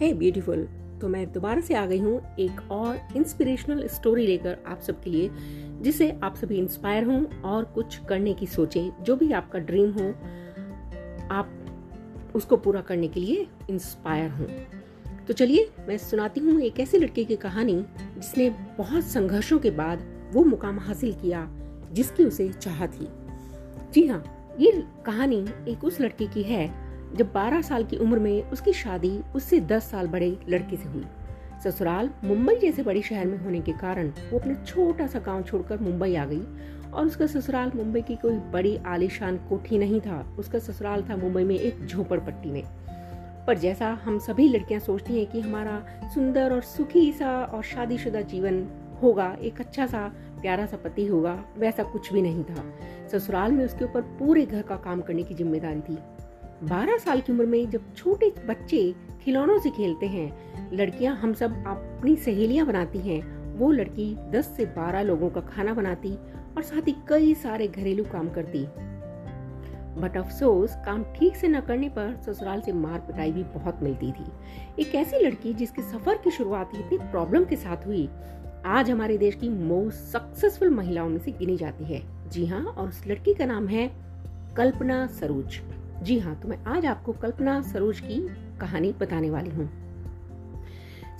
हे beautiful तो मैं दोबारा से आ गई हूँ एक और इंस्पिरेशनल स्टोरी लेकर आप सबके लिए, जिसे आप सभी इंस्पायर हों और कुछ करने की सोचें, जो भी आपका ड्रीम हो, आप उसको पूरा करने के लिए इंस्पायर हों। तो चलिए, मैं सुनाती हूँ एक ऐसे लड़के की कहानी, जिसने बहुत संघर्षों के बाद वो मुकाम हासिल किया, जिसकी उसे चाह थी। जी हाँ ये कहानी एक उस लड़के की है जब 12 साल की उम्र में उसकी शादी उससे 10 साल बड़े लड़के से हुई। ससुराल मुंबई जैसे बड़े शहर में होने के कारण वो अपना छोटा सा गाँव छोड़कर मुंबई आ गई और उसका ससुराल मुंबई की कोई बड़ी आलिशान कोठी नहीं था। उसका ससुराल था मुंबई में एक झोपड़पट्टी में। पर जैसा हम सभी लड़कियाँ सोचती हैं कि हमारा सुंदर और सुखी सा और शादीशुदा जीवन होगा, एक अच्छा सा, प्यारा सा पति होगा, वैसा कुछ भी नहीं था। ससुराल में उसके ऊपर पूरे घर का काम करने की ज़िम्मेदारी थी। बारह साल की उम्र में जब छोटे बच्चे खिलौनों से खेलते हैं, लड़कियाँ हम सब अपनी सहेलियाँ बनाती हैं। वो लड़की 10 से 12 लोगों का खाना बनाती और साथ ही कई सारे घरेलू काम करती। बट अफसोस, काम ठीक से न करने पर ससुराल से मार पिटाई भी बहुत मिलती थी। एक ऐसी लड़की जिसके सफ़र की शुरुआत इतनी प्रॉब्लम के साथ हुई, आज हमारे देश की मोस्ट सक्सेसफुल महिलाओं में से गिनी जाती है। जी हाँ और उस लड़की का नाम है कल्पना सरोज। जी हाँ तो मैं आज आपको कल्पना सरोज की कहानी बताने वाली हूँ।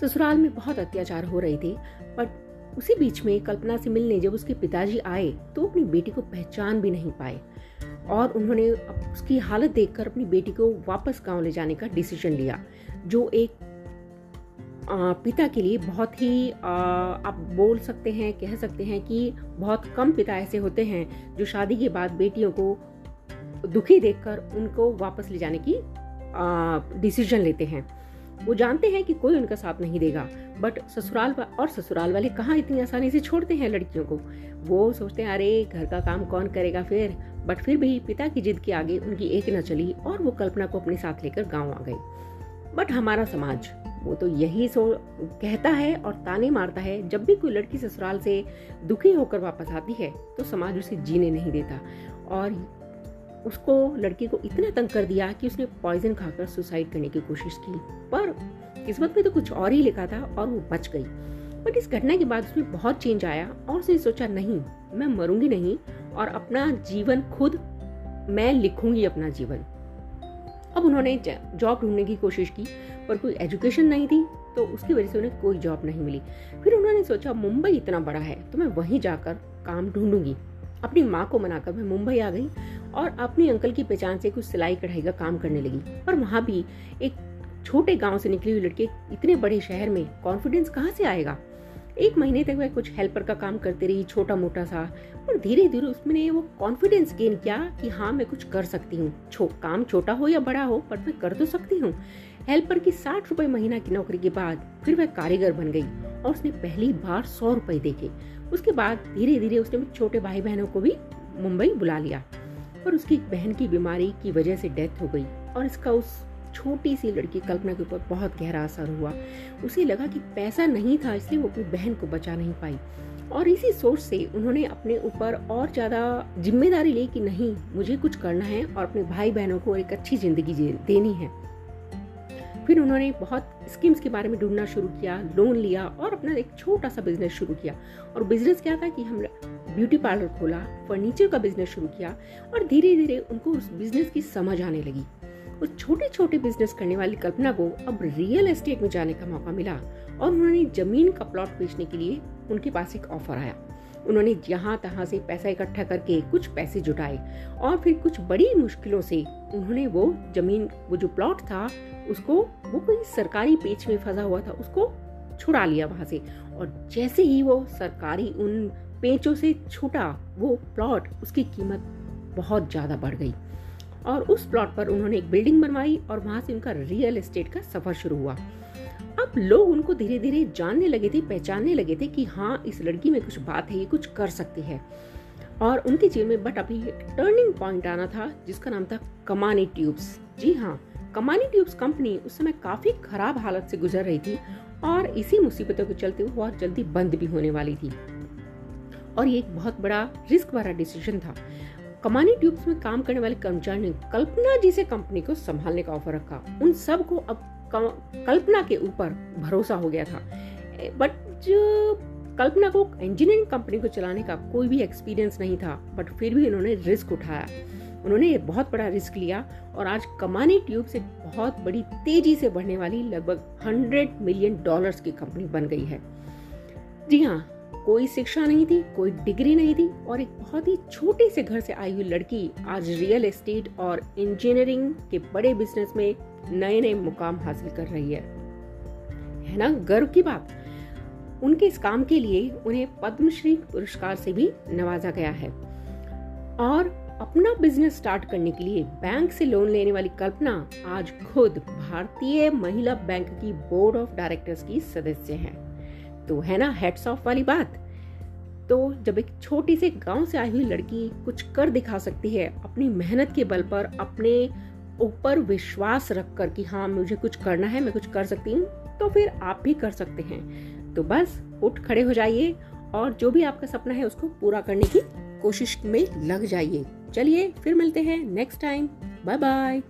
ससुराल में बहुत अत्याचार हो रहे थे बट उसी बीच में कल्पना से मिलने जब उसके पिताजी आए तो अपनी बेटी को पहचान भी नहीं पाए और उन्होंने उसकी हालत देखकर अपनी बेटी को वापस गाँव ले जाने का डिसीज़न लिया, जो एक पिता के लिए बहुत ही आप बोल सकते हैं, कह सकते हैं कि बहुत कम पिता ऐसे होते हैं, जो शादी के बाद बेटियों को दुखी देखकर उनको वापस ले जाने की डिसीज़न लेते हैं। वो जानते हैं कि कोई उनका साथ नहीं देगा बट ससुराल और ससुराल वाले कहाँ इतनी आसानी से छोड़ते हैं लड़कियों को? वो सोचते हैं, अरे, घर का काम कौन करेगा फिर? बट फिर भी पिता की जिद के आगे उनकी एक न चली और वो कल्पना को अपने साथ लेकर गाँव आ गई। बट हमारा समाज, वो तो यही सो, कहता है और ताने मारता है, जब भी कोई लड़की ससुराल से दुखी होकर वापस आती है तो समाज उसे जीने नहीं देता। और उसको लड़की को इतना तंग कर दिया कि उसने पॉइजन खाकर सुसाइड करने की कोशिश की। पर किस्मत में तो कुछ और ही लिखा था और वो बच गई। बट इस घटना के बाद उसमें बहुत चेंज आया और उसने सोचा, नहीं, मैं मरूँगी नहीं और अपना जीवन खुद मैं लिखूँगी अपना जीवन। अब उन्होंने जॉब ढूँढने की कोशिश की, पर कोई एजुकेशन नहीं थी तो उसकी वजह से उन्हें कोई जॉब नहीं मिली। फिर उन्होंने सोचा, मुंबई इतना बड़ा है तो मैं वहीं जाकर काम ढूंढूँगी। अपनी माँ को मनाकर मैं मुंबई आ गई और अपनी अंकल की पहचान से कुछ सिलाई कढ़ाई का काम करने लगी। पर वहाँ भी एक छोटे गाँव से निकली हुई लड़की इतने बड़े शहर में कॉन्फिडेंस कहाँ से आएगा? एक महीने तक वह कुछ हेल्पर का काम करती रही छोटा मोटा सा और धीरे धीरे उसमें वो कॉन्फिडेंस गेन किया कि हाँ मैं कुछ कर सकती हूँ। छो, काम छोटा हो या बड़ा हो पर मैं कर तो सकती हूँ। हेल्पर की साठ रुपए महीना की नौकरी के बाद फिर वह कारीगर बन गई। और उसने पहली बार सौ रुपए देखे। उसके बाद धीरे धीरे उसने छोटे भाई बहनों को भी मुंबई बुला लिया पर उसकी बहन की बीमारी की वजह से डेथ हो गई और इसका उस छोटी सी लड़की कल्पना के ऊपर बहुत गहरा असर हुआ। उसे लगा कि पैसा नहीं था, इसलिए वो अपनी बहन को बचा नहीं पाई। और इसी सोच से उन्होंने अपने ऊपर और ज़्यादा ज़िम्मेदारी ली कि नहीं, मुझे कुछ करना है और अपने भाई बहनों को एक अच्छी ज़िंदगी देनी है। फिर उन्होंने बहुत स्कीम्स के बारे में ढूंढना शुरू किया लोन लिया और अपना एक छोटा सा बिज़नेस शुरू किया। और बिज़नेस क्या था कि हम ब्यूटी पार्लर खोला फर्नीचर का बिज़नेस शुरू किया और धीरे धीरे उनको उस बिज़नेस की समझ आने लगी। उस छोटे छोटे बिज़नेस करने वाली कल्पना को अब रियल एस्टेट में जाने का मौका मिला और उन्होंने ज़मीन का प्लॉट बेचने के लिए उनके पास एक ऑफ़र आया। उन्होंने जहाँ तहां से पैसा इकट्ठा करके कुछ पैसे जुटाए और फिर कुछ बड़ी मुश्किलों से उन्होंने वो ज़मीन, वो जो प्लॉट था, उसको, वो कोई सरकारी पेच में फंसा हुआ था, उसको छुड़ा लिया वहाँ से। और जैसे ही वो सरकारी उन पेचों से छूटा, वो प्लॉट, उसकी कीमत बहुत ज़्यादा बढ़ गई। और उस प्लॉट पर उन्होंने एक बिल्डिंग बनवाई और वहाँ से उनका रियल एस्टेट का सफ़र शुरू हुआ। अब लोग उनको धीरे धीरे जानने लगे थे, पहचानने लगे थे कि हाँ इस लड़की में कुछ बात है, ये कुछ कर सकती है। और उनके जीवन में बट अभी टर्निंग पॉइंट आना था, जिसका नाम था कमानी ट्यूब्स। जी हाँ कमानी ट्यूब्स कंपनी उस समय काफ़ी खराब हालत से गुजर रही थी और इसी मुसीबतों के चलते वो बहुत जल्दी बंद भी होने वाली थी। और ये एक बहुत बड़ा रिस्क भरा डिसीज़न था। कमानी ट्यूब्स में काम करने वाले कर्मचारी ने कल्पना जी से कंपनी को संभालने का ऑफ़र रखा। उन सबको अब कल्पना के ऊपर भरोसा हो गया था। बट कल्पना को इंजीनियरिंग कंपनी को चलाने का कोई भी एक्सपीरियंस नहीं था बट फिर भी उन्होंने रिस्क उठाया। उन्होंने बहुत बड़ा रिस्क लिया और आज कमानी ट्यूब से बहुत बड़ी तेज़ी से बढ़ने वाली लगभग 100 मिलियन डॉलर्स की कंपनी बन गई है। जी हाँ कोई शिक्षा नहीं थी, कोई डिग्री नहीं थी और एक बहुत ही छोटे से घर से आई हुई लड़की आज रियल एस्टेट और इंजीनियरिंग के बड़े बिज़नेस में नए नए मुकाम हासिल कर रही है। है ना, गर्व की बात। उनके इस काम के लिए उन्हें पद्मश्री पुरस्कार से भी नवाजा गया है। और अपना बिज़नेस स्टार्ट करने के लिए बैंक से लोन लेने वाली कल्पना आज खुद भारतीय महिला बैंक की बोर्ड ऑफ़ डायरेक्टर्स की सदस्य हैं। तो है ना हेड्स ऑफ़ वाली बात। तो जब एक छोटी से गाँव से आई हुई लड़की कुछ कर दिखा सकती है, अपनी मेहनत के बल पर, अपने ऊपर विश्वास रखकर कि हाँ मुझे कुछ करना है, मैं कुछ कर सकती हूँ तो फिर आप भी कर सकते हैं। तो बस, उठ खड़े हो जाइए और जो भी आपका सपना है उसको पूरा करने की कोशिश में लग जाइए। चलिए, फिर मिलते हैं नेक्स्ट टाइम बाय बाय